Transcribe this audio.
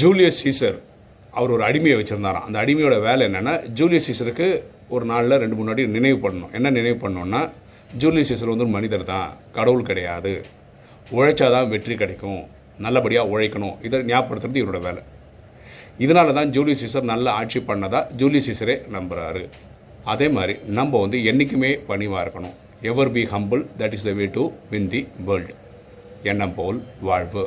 Julius Caesar அவர் ஒரு அடிமையை வச்சுருந்தாராம். அந்த அடிமையோட வேலை என்னென்னா ஜூலியஸ் சீசருக்கு ஒரு நாளில் ரெண்டு மூணு அடி நினைவு பண்ணணும். என்ன நினைவு பண்ணோன்னா ஜூலியஸ் சீசர் வந்து ஒரு மனிதர் தான் கடவுள் கிடையாது. உழைச்சாதான் வெற்றி கிடைக்கும். நல்லபடியாக உழைக்கணும். இதை ஞாபகப்படுத்துறது இவரோட வேலை. இதனால தான் ஜூலியஸ் சீசர் நல்ல ஆட்சி பண்ணதாக ஜூலியஸ் சீசரே நம்புகிறாரு அதே மாதிரி நம்ம வந்து என்றைக்குமே பணிவாக இருக்கணும். Ever be humble that is the way to win the world எண்ணம் போல் வாழ்வு.